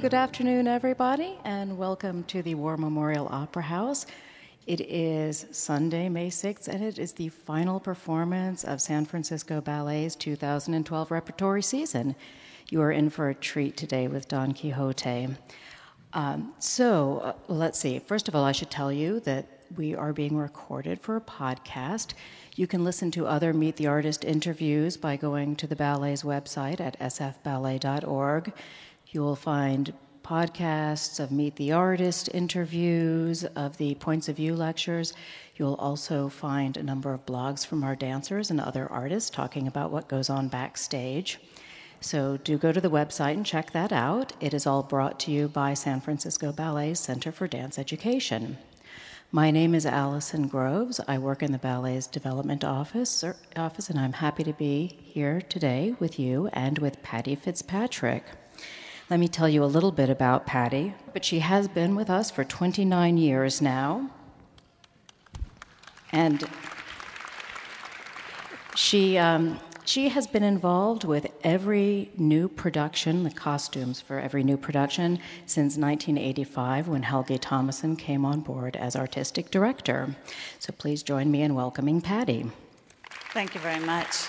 Good afternoon, everybody, and welcome to the War Memorial Opera House. It is Sunday, May 6th, and it is the final performance of San Francisco Ballet's 2012 repertory season. You are in for a treat today with Don Quixote. Um, so, uh, let's see. First of all, I should tell you that we are being recorded for a podcast. You can listen to other Meet the Artist interviews by going to the ballet's website at sfballet.org. You will find podcasts of Meet the Artist interviews, of the Points of View lectures. You'll also find a number of blogs from our dancers and other artists talking about what goes on backstage. So do go to the website and check that out. It is all brought to you by San Francisco Ballet Center for Dance Education. My name is Allison Groves. I work in the ballet's development office, office and I'm happy to be here today with you and with Patti Fitzpatrick. Let me tell you a little bit about Patti, but she has been with us for 29 years now. And she, um, she has been involved with every new production, the costumes for every new production, since 1985 when Helgi Tomasson came on board as artistic director. So please join me in welcoming Patti. Thank you very much.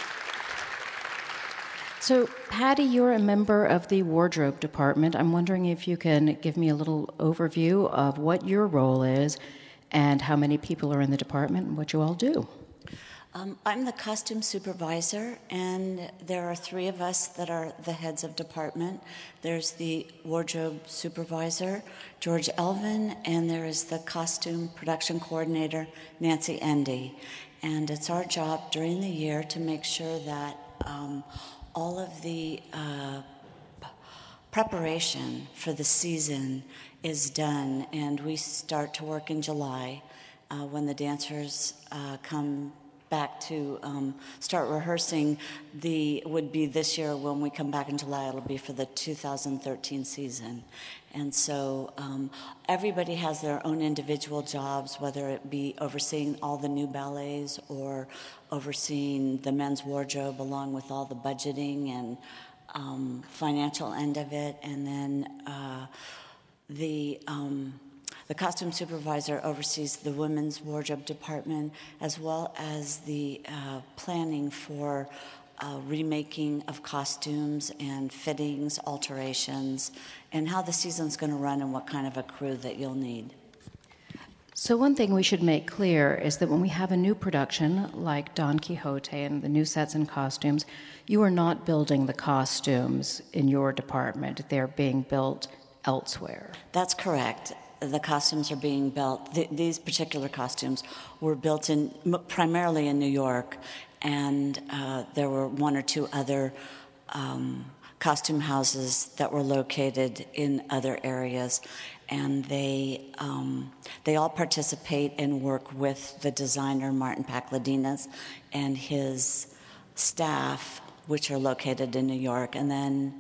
So, Patti, you're a member of the wardrobe department. I'm wondering if you can give me a little overview of what your role is and how many people are in the department and what you all do. Um, I'm the costume supervisor, and there are three of us that are the heads of department. There's the wardrobe supervisor, George Elvin, and there is the costume production coordinator, Nancy Endy. And it's our job during the year to make sure that um, all of the uh, preparation for the season is done, and we start to work in July uh, when the dancers uh, come back to um, start rehearsing. The would be this year when we come back in july it'll be for the 2013 season. And so um, everybody has their own individual jobs whether it be overseeing all the new ballets or overseeing the men's wardrobe along with all the budgeting and um, financial end of it. And then uh, the um, the costume supervisor oversees the women's wardrobe department as well as the uh, planning for uh, remaking of costumes and fittings, alterations, and how the season's going to run and what kind of a crew that you'll need. So, one thing we should make clear is that when we have a new production like Don Quixote and the new sets and costumes, you are not building the costumes in your department, they're being built elsewhere. That's correct the costumes are being built. Th- these particular costumes were built in primarily in New York, and uh, there were one or two other um, costume houses that were located in other areas, and they um, they all participate and work with the designer Martin Pakledinaz and his staff, which are located in New York, and then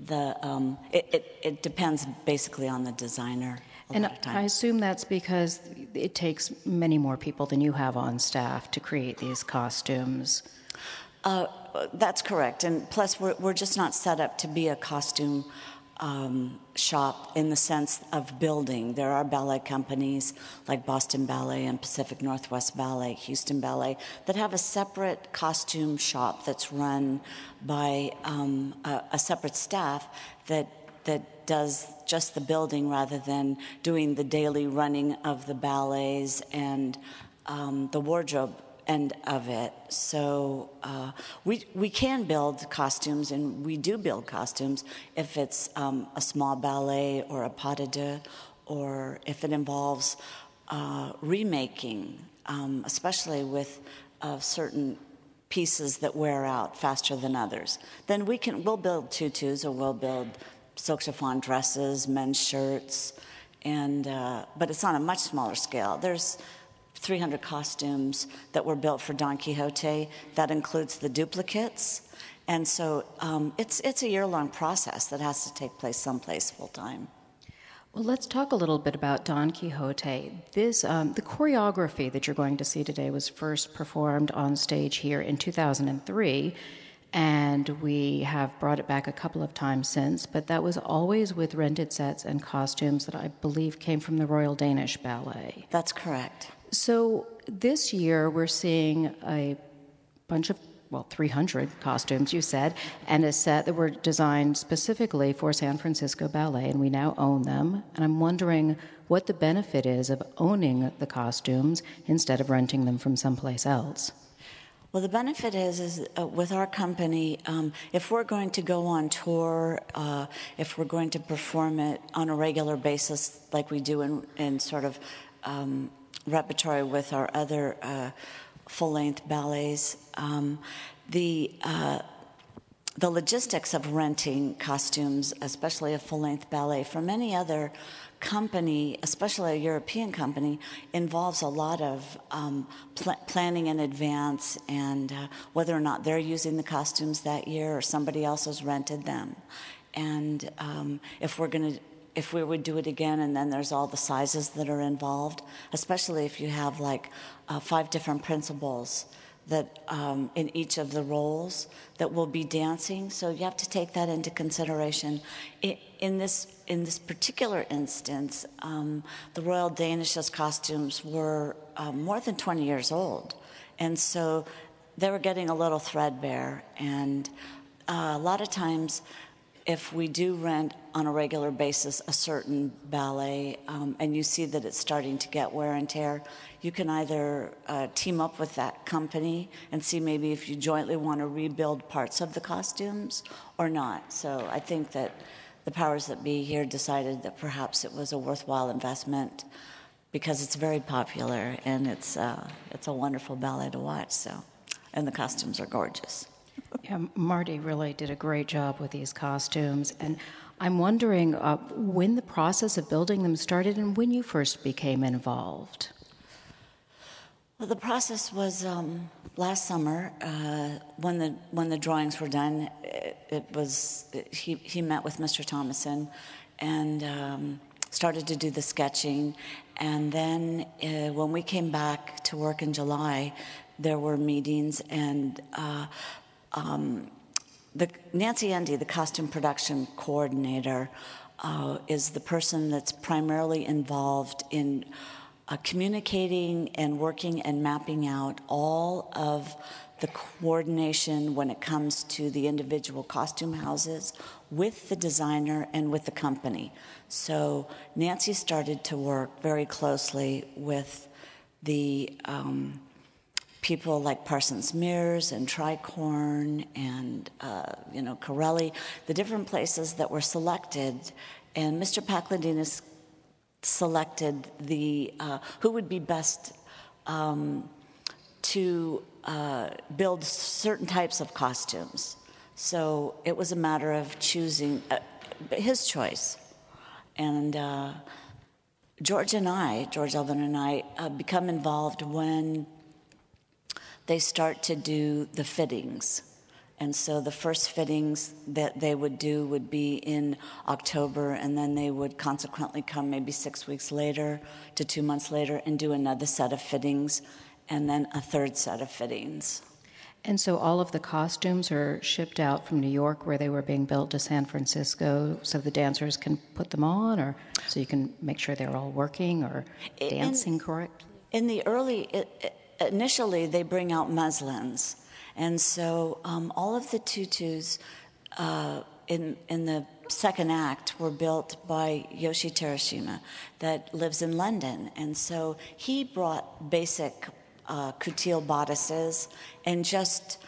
the um, it, it, it depends basically on the designer and I assume that's because it takes many more people than you have on staff to create these costumes. Uh, that's correct. And plus, we're, we're just not set up to be a costume um, shop in the sense of building. There are ballet companies like Boston Ballet and Pacific Northwest Ballet, Houston Ballet, that have a separate costume shop that's run by um, a, a separate staff that that does just the building rather than doing the daily running of the ballets and um, the wardrobe end of it. So uh, we we can build costumes, and we do build costumes if it's um, a small ballet or a pas de deux, or if it involves uh, remaking, um, especially with uh, certain pieces that wear out faster than others. Then we can we'll build tutus or we'll build silk chiffon dresses, men's shirts, and uh, but it's on a much smaller scale. There's 300 costumes that were built for Don Quixote. That includes the duplicates, and so um, it's it's a year-long process that has to take place someplace full time. Well, let's talk a little bit about Don Quixote. This, um, the choreography that you're going to see today was first performed on stage here in 2003 and we have brought it back a couple of times since, but that was always with rented sets and costumes that I believe came from the Royal Danish Ballet. That's correct. So this year we're seeing a bunch of well, 300 costumes, you said, and a set that were designed specifically for San Francisco Ballet, and we now own them. And I'm wondering what the benefit is of owning the costumes instead of renting them from someplace else. Well, the benefit is, is uh, with our company, um, if we're going to go on tour, uh, if we're going to perform it on a regular basis, like we do in, in sort of um, repertory with our other uh, full-length ballets, um, the uh, the logistics of renting costumes, especially a full-length ballet, from any other company, especially a European company, involves a lot of um, pl- planning in advance and uh, whether or not they're using the costumes that year or somebody else has rented them. And um, if we're going to if we would do it again, and then there's all the sizes that are involved, especially if you have like uh, five different principals that um, in each of the roles that will be dancing. So you have to take that into consideration. In, this in this particular instance, um, the Royal Danish's costumes were um, more than 20 years old, and so they were getting a little threadbare. And uh, a lot of times, if we do rent on a regular basis a certain ballet um, and you see that it's starting to get wear and tear, you can either uh, team up with that company and see maybe if you jointly want to rebuild parts of the costumes or not. So I think that the powers that be here decided that perhaps it was a worthwhile investment because it's very popular and it's, uh, it's a wonderful ballet to watch. So, and the costumes are gorgeous. Yeah, Marty really did a great job with these costumes. And I'm wondering uh, when the process of building them started and when you first became involved. Well, the process was um, last summer uh, when the when the drawings were done. It, it was it, he he met with Mr. Tomasson and um, started to do the sketching, and then uh, when we came back to work in July, there were meetings and uh, um, the, Nancy Endy, the costume production coordinator, uh, is the person that's primarily involved in uh, communicating and working and mapping out all of the coordination when it comes to the individual costume houses with the designer and with the company. So Nancy started to work very closely with the um, people like Parsons-Meares and Tricorne and uh, you know Carelli, the different places that were selected, and Mr. Pakledinaz selected the uh, who would be best um, to uh, build certain types of costumes. So it was a matter of choosing uh, his choice, and. Uh, George and I, George Elvin and I, uh, become involved when they start to do the fittings. And so the first fittings that they would do would be in October, and then they would consequently come maybe six weeks later to two months later and do another set of fittings, and then a third set of fittings. And so all of the costumes are shipped out from New York, where they were being built, to San Francisco, so the dancers can put them on, or so you can make sure they're all working or dancing in, correctly. In the early, it, it, initially they bring out muslins, and so um, all of the tutus uh, in in the second act were built by Yoshi Terashima, that lives in London, and so he brought basic uh, bodices and just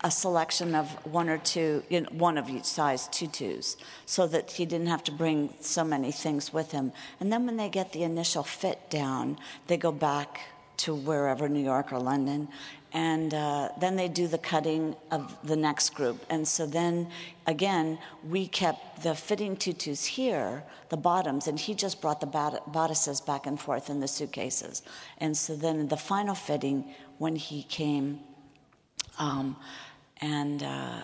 a selection of one or two, you know, one of each size tutus, so that he didn't have to bring so many things with him. And then when they get the initial fit down, they go back to wherever, New York or London. And uh, then they do the cutting of the next group. And so then, again, we kept the fitting tutus here, the bottoms, and he just brought the bodices back and forth in the suitcases. And so then the final fitting, when he came um, and, uh,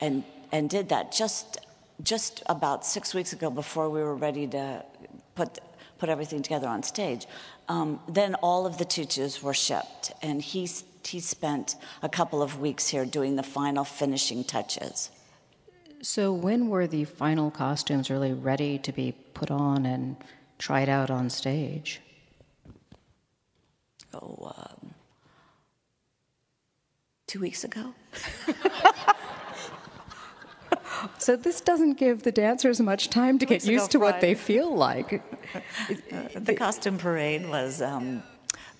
and, and did that just, just about six weeks ago before we were ready to put, put everything together on stage, um, then all of the tutus were shipped, and he he spent a couple of weeks here doing the final finishing touches. So, when were the final costumes really ready to be put on and tried out on stage? Oh, um, two weeks ago. so, this doesn't give the dancers much time to get used to what they feel like. uh, the costume parade was um,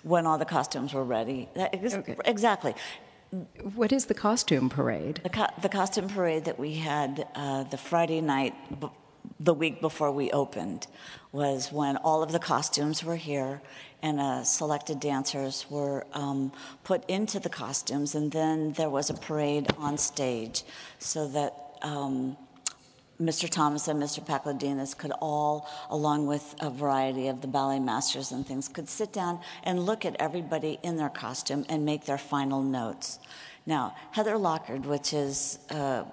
when all the costumes were ready. Okay. Exactly. What is the costume parade? The, co- the costume parade that we had uh, the Friday night, b- the week before we opened, was when all of the costumes were here and uh, selected dancers were um, put into the costumes, and then there was a parade on stage so that. Um, Mr. Thomas and Mr. Pakledinaz could all, along with a variety of the ballet masters and things, could sit down and look at everybody in their costume and make their final notes. Now, Heather Lockard, which is uh,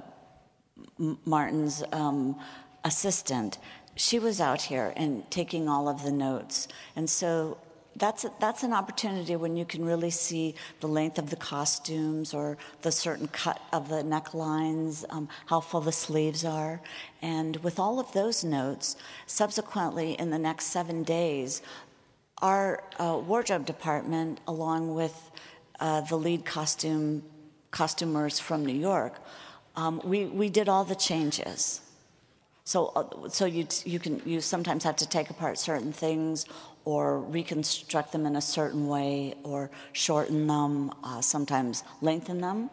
Martin's um, assistant, she was out here and taking all of the notes. And so that's, a, that's an opportunity when you can really see the length of the costumes or the certain cut of the necklines, um, how full the sleeves are. And with all of those notes, subsequently in the next seven days, our uh, wardrobe department, along with uh, the lead costume costumers from New York, um, we, we did all the changes. So, uh, so you, you can you sometimes have to take apart certain things or reconstruct them in a certain way or shorten them, uh, sometimes lengthen them.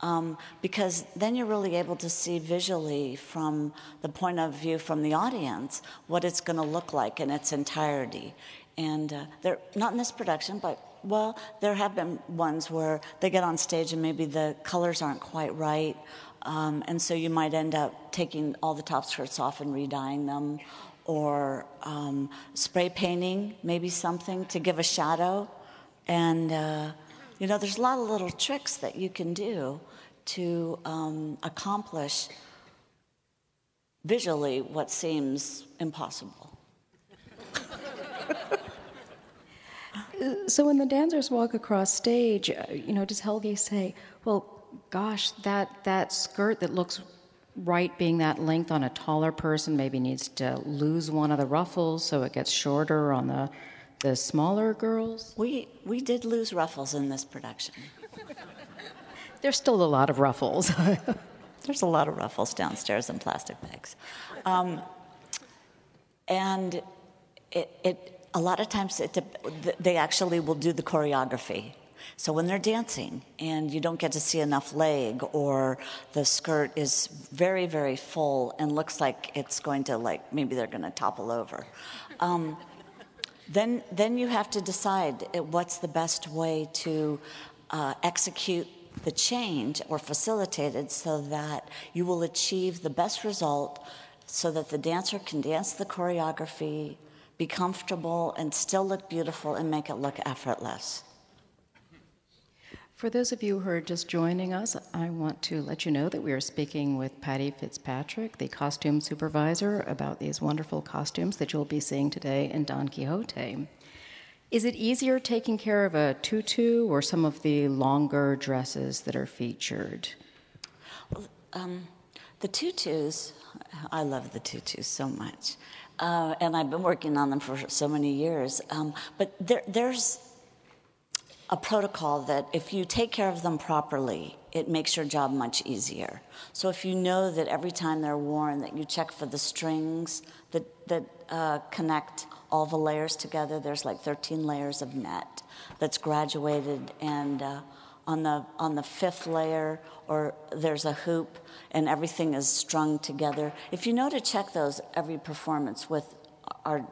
Um, because then you're really able to see visually from the point of view from the audience what it's going to look like in its entirety. And uh, they're not in this production, but well, there have been ones where they get on stage and maybe the colors aren't quite right. Um, and so you might end up taking all the top skirts off and redying them, or um, spray painting, maybe something to give a shadow. And, uh, you know, there's a lot of little tricks that you can do to um, accomplish visually what seems impossible. so when the dancers walk across stage, uh, you know, does Helgi say, well, gosh, that, that skirt that looks right being that length on a taller person maybe needs to lose one of the ruffles so it gets shorter on the the smaller girls? We we did lose ruffles in this production. There's still a lot of ruffles. There's a lot of ruffles downstairs in plastic bags. Um, and it, it a lot of times it, they actually will do the choreography so when they're dancing and you don't get to see enough leg or the skirt is very, very full and looks like it's going to like maybe they're going to topple over. Um, then, then you have to decide what's the best way to uh, execute the change or facilitate it so that you will achieve the best result so that the dancer can dance the choreography, be comfortable, and still look beautiful and make it look effortless. For those of you who are just joining us, I want to let you know that we are speaking with Patti Fitzpatrick, the costume supervisor, about these wonderful costumes that you'll be seeing today in Don Quixote. Is it easier taking care of a tutu or some of the longer dresses that are featured? Um, the tutus, I love the tutus so much. Uh, and I've been working on them for so many years. Um, but there, there's a protocol that if you take care of them properly, it makes your job much easier. So if you know that every time they're worn, that you check for the strings that that uh, connect all the layers together. There's like 13 layers of net that's graduated, and uh, on the on the fifth layer, or there's a hoop, and everything is strung together. If you know to check those every performance with our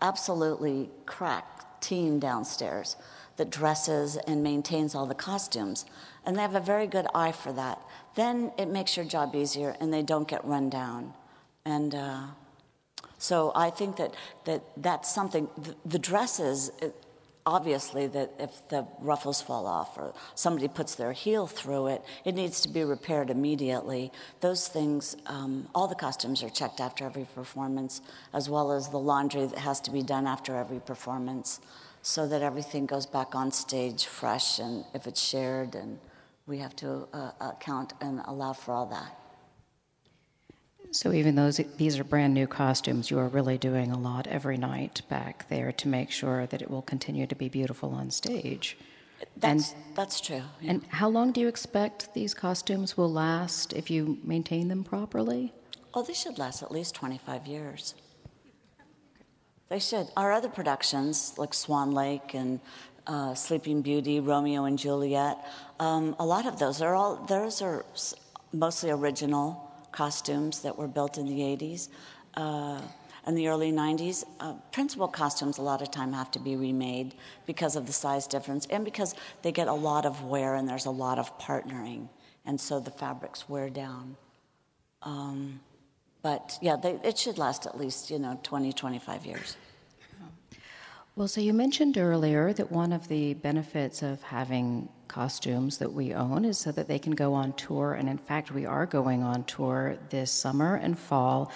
absolutely crack team downstairs that dresses and maintains all the costumes. And they have a very good eye for that. Then it makes your job easier and they don't get run down. And uh, so I think that, that that's something, the, the dresses, it, obviously, that if the ruffles fall off or somebody puts their heel through it, it needs to be repaired immediately. Those things, um, all the costumes are checked after every performance, as well as the laundry that has to be done after every performance. So that everything goes back on stage fresh and if it's shared and we have to uh, account and allow for all that. So even though these are brand new costumes, you are really doing a lot every night back there to make sure that it will continue to be beautiful on stage. That's, and, that's true. Yeah. And how long do you expect these costumes will last if you maintain them properly? Oh, they should last at least 25 years. They should. Our other productions, like Swan Lake and uh, Sleeping Beauty, Romeo and Juliet, um, a lot of those are all, those are mostly original costumes that were built in the 80s uh, and the early 90s. Uh, principal costumes, a lot of time, have to be remade because of the size difference and because they get a lot of wear and there's a lot of partnering, and so the fabrics wear down. Um, but yeah, they, it should last at least, you know, 20, 25 years. Well, so you mentioned earlier that one of the benefits of having costumes that we own is so that they can go on tour. And in fact, we are going on tour this summer and fall.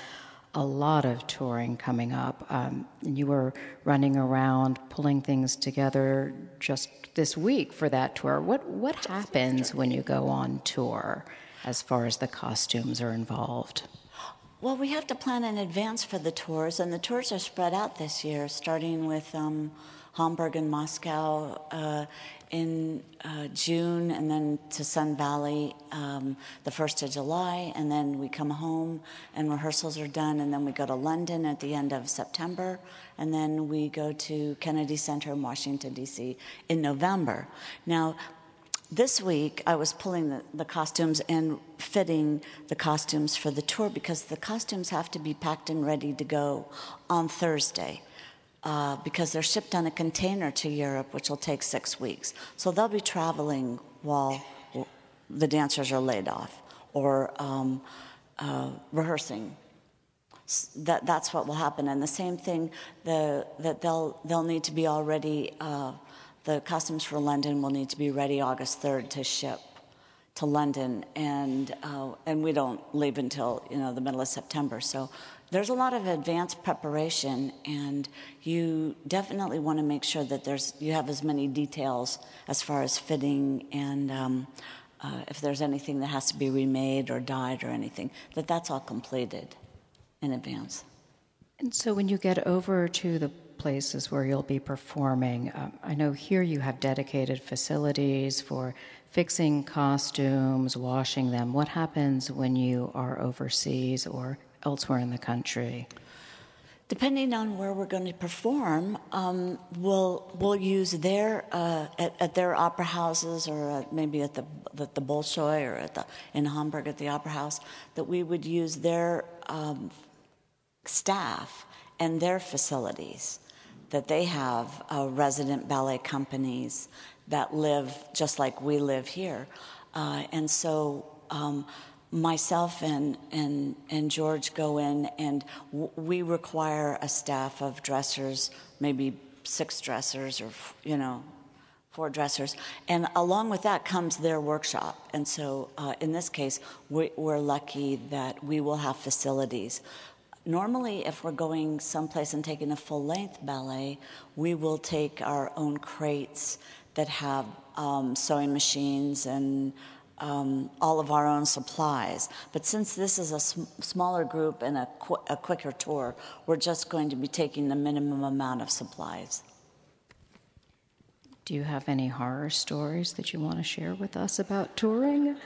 A lot of touring coming up. Um, and you were running around pulling things together just this week for that tour. What, what happens when you go on tour as far as the costumes are involved? Well, we have to plan in advance for the tours, and the tours are spread out this year, starting with um, Hamburg and Moscow uh, in uh, June, and then to Sun Valley um, the 1st of July, and then we come home and rehearsals are done, and then we go to London at the end of September, and then we go to Kennedy Center in Washington, D.C. in November. Now, this week I was pulling the, the, costumes and fitting the costumes for the tour because the costumes have to be packed and ready to go on Thursday. Uh, because they're shipped on a container to Europe, which will take six weeks. So they'll be traveling while the dancers are laid off or um, uh, rehearsing. That, that's what will happen. And the same thing, the, that they'll, they'll need to be already uh, the costumes for London will need to be ready August 3rd to ship to London, and uh, and we don't leave until you know the middle of September. So there's a lot of advanced preparation, and you definitely want to make sure that there's you have as many details as far as fitting and. Um, uh, if there's anything that has to be remade or dyed or anything, that that's all completed in advance. And so when you get over to the places where you'll be performing. Um, I know here you have dedicated facilities for fixing costumes, washing them. What happens when you are overseas or elsewhere in the country? Depending on where we're going to perform, um, we'll we'll use their uh, at, at, their opera houses or at maybe at the at the Bolshoi or at the in Hamburg at the opera house that we would use their um, staff and their facilities that they have uh, resident ballet companies that live just like we live here. Uh, and so um, myself and, and, and George go in, and w- we require a staff of dressers, maybe six dressers or, you know, four dressers. And along with that comes their workshop. And so uh, in this case, we, we're lucky that we will have facilities Normally, if we're going someplace and taking a full length ballet, we will take our own crates that have um, sewing machines and um, all of our own supplies. But since this is a sm- smaller group and a, qu- a quicker tour, we're just going to be taking the minimum amount of supplies. Do you have any horror stories that you want to share with us about touring?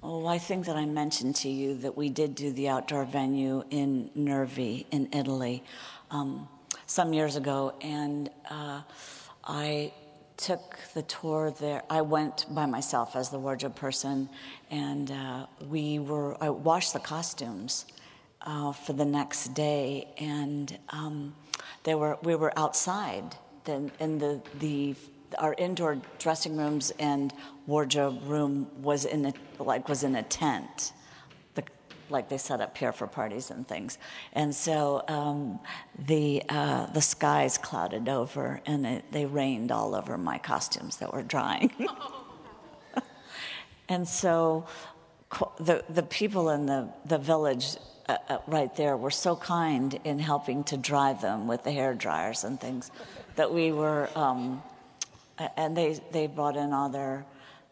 Oh, I think that I mentioned to you that we did do the outdoor venue in Nervi in Italy um, some years ago, and uh, I took the tour there. I went by myself as the wardrobe person, and uh, we were. I washed the costumes uh, for the next day, and um, they were. We were outside. In the the our indoor dressing rooms and wardrobe room was in a like was in a tent. Like they set up here for parties and things. And so um, the uh, the skies clouded over and it, they rained all over my costumes that were drying. And so the the people in the the village uh, uh, right there were so kind in helping to dry them with the hair dryers and things that we were, um, and they, they brought in all their,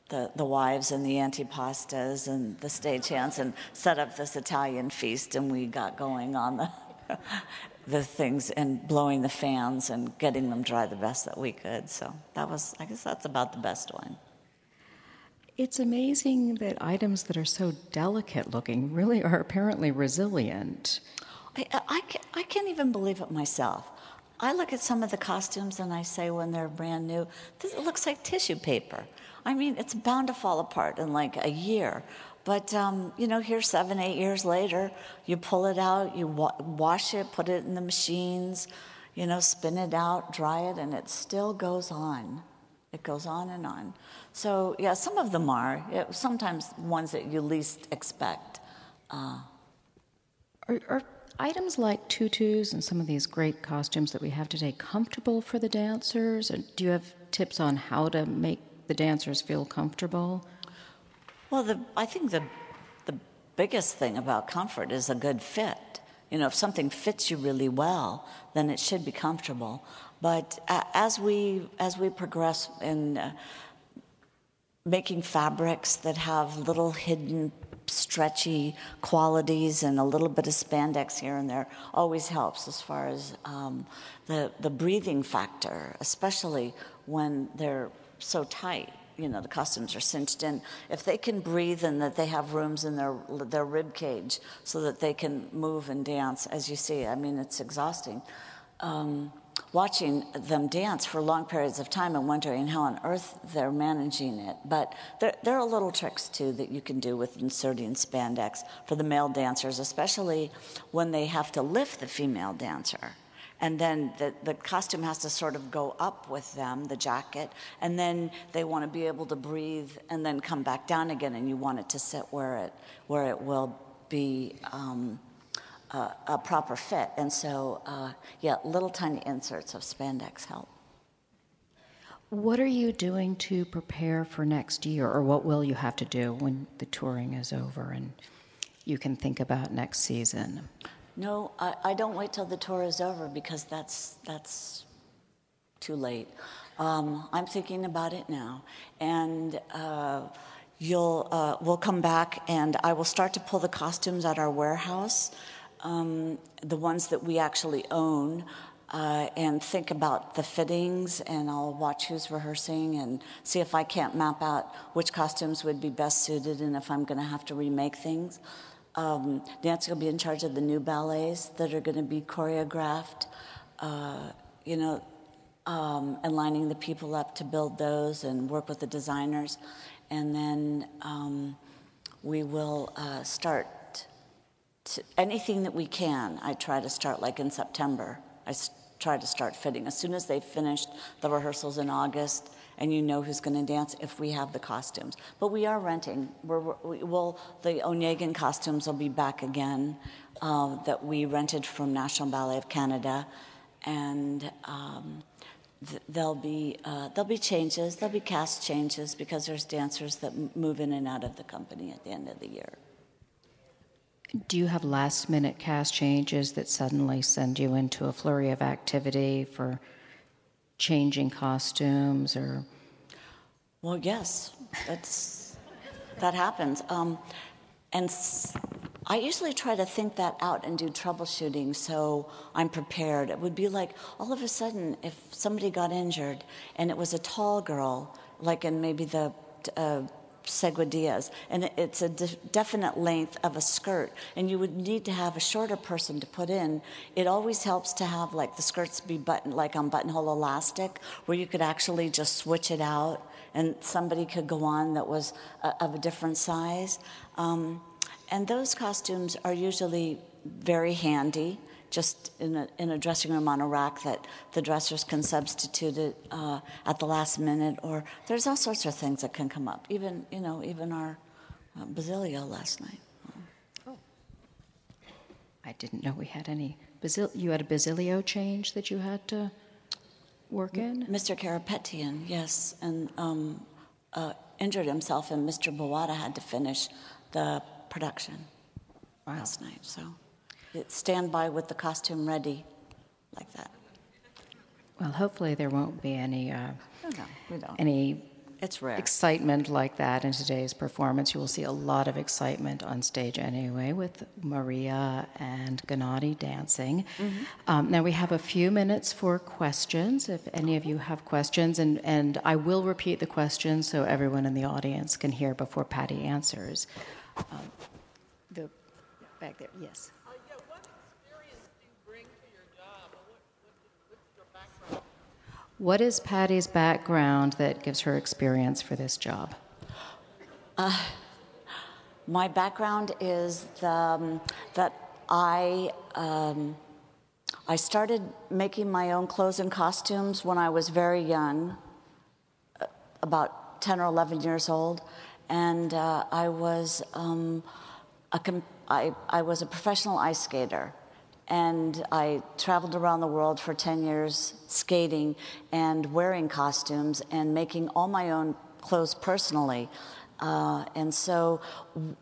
the, the wives and the antipastas and the stagehands and set up this Italian feast, and we got going on the, the things and blowing the fans and getting them dry the best that we could. So that was, I guess that's about the best one. It's amazing that items that are so delicate looking really are apparently resilient. I, I, I can't even believe it myself. I look at some of the costumes and I say when they're brand new, this, it looks like tissue paper. I mean, it's bound to fall apart in like a year. But, um, you know, here seven, eight years later, you pull it out, you wa- wash it, put it in the machines, you know, spin it out, dry it, and it still goes on. It goes on and on. So, yeah, some of them are. It, sometimes ones that you least expect. Uh, are, are items like tutus and some of these great costumes that we have today comfortable for the dancers? Do you have tips on how to make the dancers feel comfortable? Well, the, I think the, the biggest thing about comfort is a good fit. You know, if something fits you really well, then it should be comfortable. But as we as we progress in uh, making fabrics that have little hidden stretchy qualities and a little bit of spandex here and there always helps as far as um, the, the breathing factor, especially when they're so tight. You know, the costumes are cinched in. If they can breathe and that they have rooms in their, their rib cage so that they can move and dance, as you see, I mean, it's exhausting. Um, watching them dance for long periods of time and wondering how on earth they're managing it. But there, there are little tricks too that you can do with inserting spandex for the male dancers, especially when they have to lift the female dancer. And then the, the costume has to sort of go up with them, the jacket, and then they want to be able to breathe and then come back down again, and you want it to sit where it, where it will be. Um, uh, a proper fit. And so, uh, yeah, little tiny inserts of spandex help. What are you doing to prepare for next year, or what will you have to do when the touring is over and you can think about next season? No, I, I don't wait till the tour is over because that's that's too late. Um, I'm thinking about it now, and. Uh, you'll uh, we'll come back and I will start to pull the costumes at our warehouse um, the ones that we actually own, uh, and think about the fittings, and I'll watch who's rehearsing and see if I can't map out which costumes would be best suited and if I'm going to have to remake things. Um, Nancy will be in charge of the new ballets that are going to be choreographed, uh, you know, um, and lining the people up to build those and work with the designers. And then um, we will uh, start to anything that we can, I try to start like in September. I try to start fitting. As soon as they've finished the rehearsals in August, and you know who's going to dance if we have the costumes. But we are renting. We're, we will the Onegin costumes will be back again uh, that we rented from National Ballet of Canada, and um, th- there'll be uh, there'll be changes. There'll be cast changes because there's dancers that move in and out of the company at the end of the year. Do you have last minute cast changes that suddenly send you into a flurry of activity for changing costumes or? Well, yes, that's, that happens. Um, and I usually try to think that out and do troubleshooting so I'm prepared. It would be like all of a sudden, if somebody got injured and it was a tall girl, like in maybe the uh, seguidillas, and it's a de- definite length of a skirt, and you would need to have a shorter person to put in. It always helps to have like the skirts be buttoned like on buttonhole elastic, where you could actually just switch it out, and somebody could go on that was a, of a different size. Um, and those costumes are usually very handy just in a, in a dressing room on a rack that the dressers can substitute it uh, at the last minute, or there's all sorts of things that can come up. Even you know, even our uh, Basilio last night. Oh, I didn't know we had any. Basil- you had a Basilio change that you had to work in. Mr. Karapetyan, yes, and um, uh, injured himself, and Mr. Boada had to finish the production wow. last night. So stand by with the costume ready, like that. Well, hopefully there won't be any uh, No, no, we don't. any It's rare. excitement like that in today's performance. You will see a lot of excitement on stage anyway with Maria and Gennady dancing. Um, now we have a few minutes for questions if any of you have questions, and, and I will repeat the questions so everyone in the audience can hear before Patti answers. Um, the back there, yes. Uh, yeah, what experience do you bring to your job? Or what, what, what's your background? What is Patti's background that gives her experience for this job? My background is the, um, that I um, I started making my own clothes and costumes when I was very young, uh, about 10 or 11 years old, and uh, I was um, a I, I was a professional ice skater. And I traveled around the world for 10 years skating and wearing costumes and making all my own clothes personally. Uh, and so,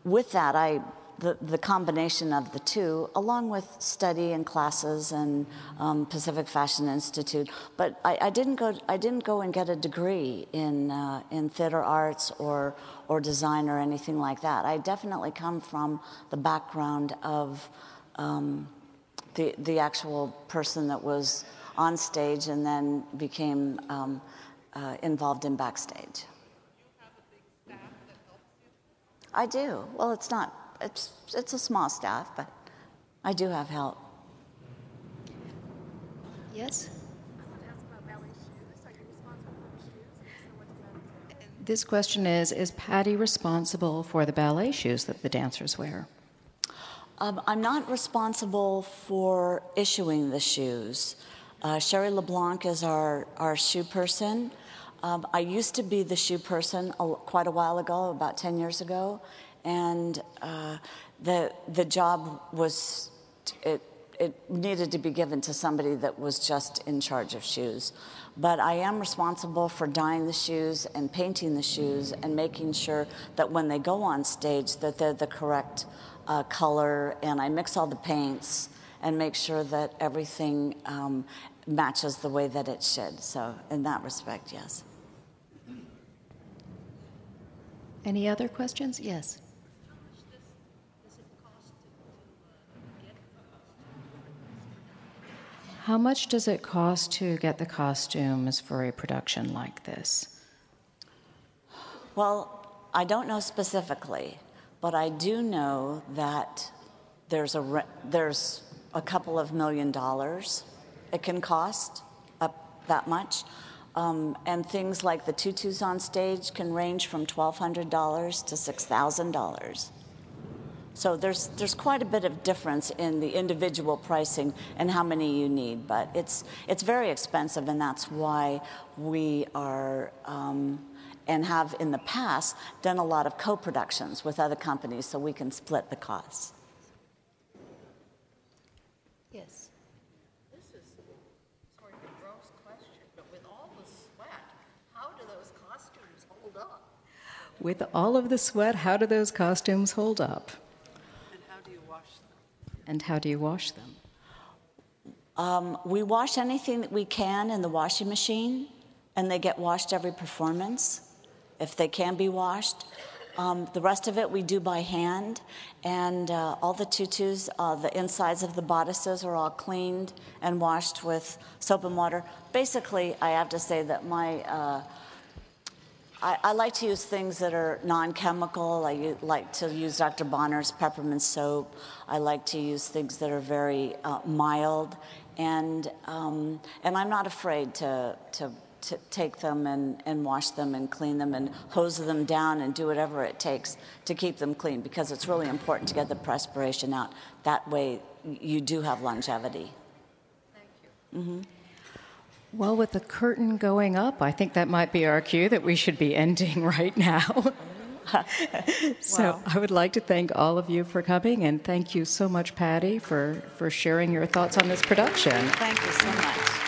with that, I the, the combination of the two, along with study and classes and um, Pacific Fashion Institute. But I, I didn't go. I didn't go and get a degree in uh, in theater arts or or design or anything like that. I definitely come from the background of um, the the actual person that was on stage and then became um, uh, involved in backstage. I do. Well, it's not. It's it's a small staff, but I do have help. Yes. This question is Is Patti responsible for the ballet shoes that the dancers wear? Um, I'm not responsible for issuing the shoes. Uh, Sherry LeBlanc is our, our shoe person. Um, I used to be the shoe person a, quite a while ago, about 10 years ago, and uh, the, the job was, it, it needed to be given to somebody that was just in charge of shoes. But I am responsible for dyeing the shoes and painting the shoes and making sure that when they go on stage that they're the correct uh, color and I mix all the paints and make sure that everything um, matches the way that it should. So in that respect, yes. Any other questions? Yes. How much does it cost to get the costumes for a production like this? Well, I don't know specifically, but I do know that there's a re- there's a couple of million dollars it can cost up that much. Um, and things like the tutus on stage can range from $1,200 to $6,000. So there's, there's quite a bit of difference in the individual pricing and how many you need, but it's, it's very expensive, and that's why we are um, and have in the past done a lot of co productions with other companies so we can split the costs. Yes. This is sort of a gross question, but with all the sweat, how do those costumes hold up? With all of the sweat, how do those costumes hold up? And how do you wash them? And how do you wash them? Um, we wash anything that we can in the washing machine, and they get washed every performance if they can be washed. Um, the rest of it we do by hand, and uh, all the tutus, uh, the insides of the bodices are all cleaned and washed with soap and water. Basically, I have to say that my uh, I, I like to use things that are non-chemical. I u- like to use Dr. Bronner's peppermint soap. I like to use things that are very uh, mild, and um, and I'm not afraid to to. To take them and, and wash them and clean them and hose them down and do whatever it takes to keep them clean because it's really important to get the perspiration out. That way, you do have longevity. Well, with the curtain going up, I think that might be our cue that we should be ending right now. so I would like to thank all of you for coming, and thank you so much, Patti, for, for sharing your thoughts on this production. Thank you so much.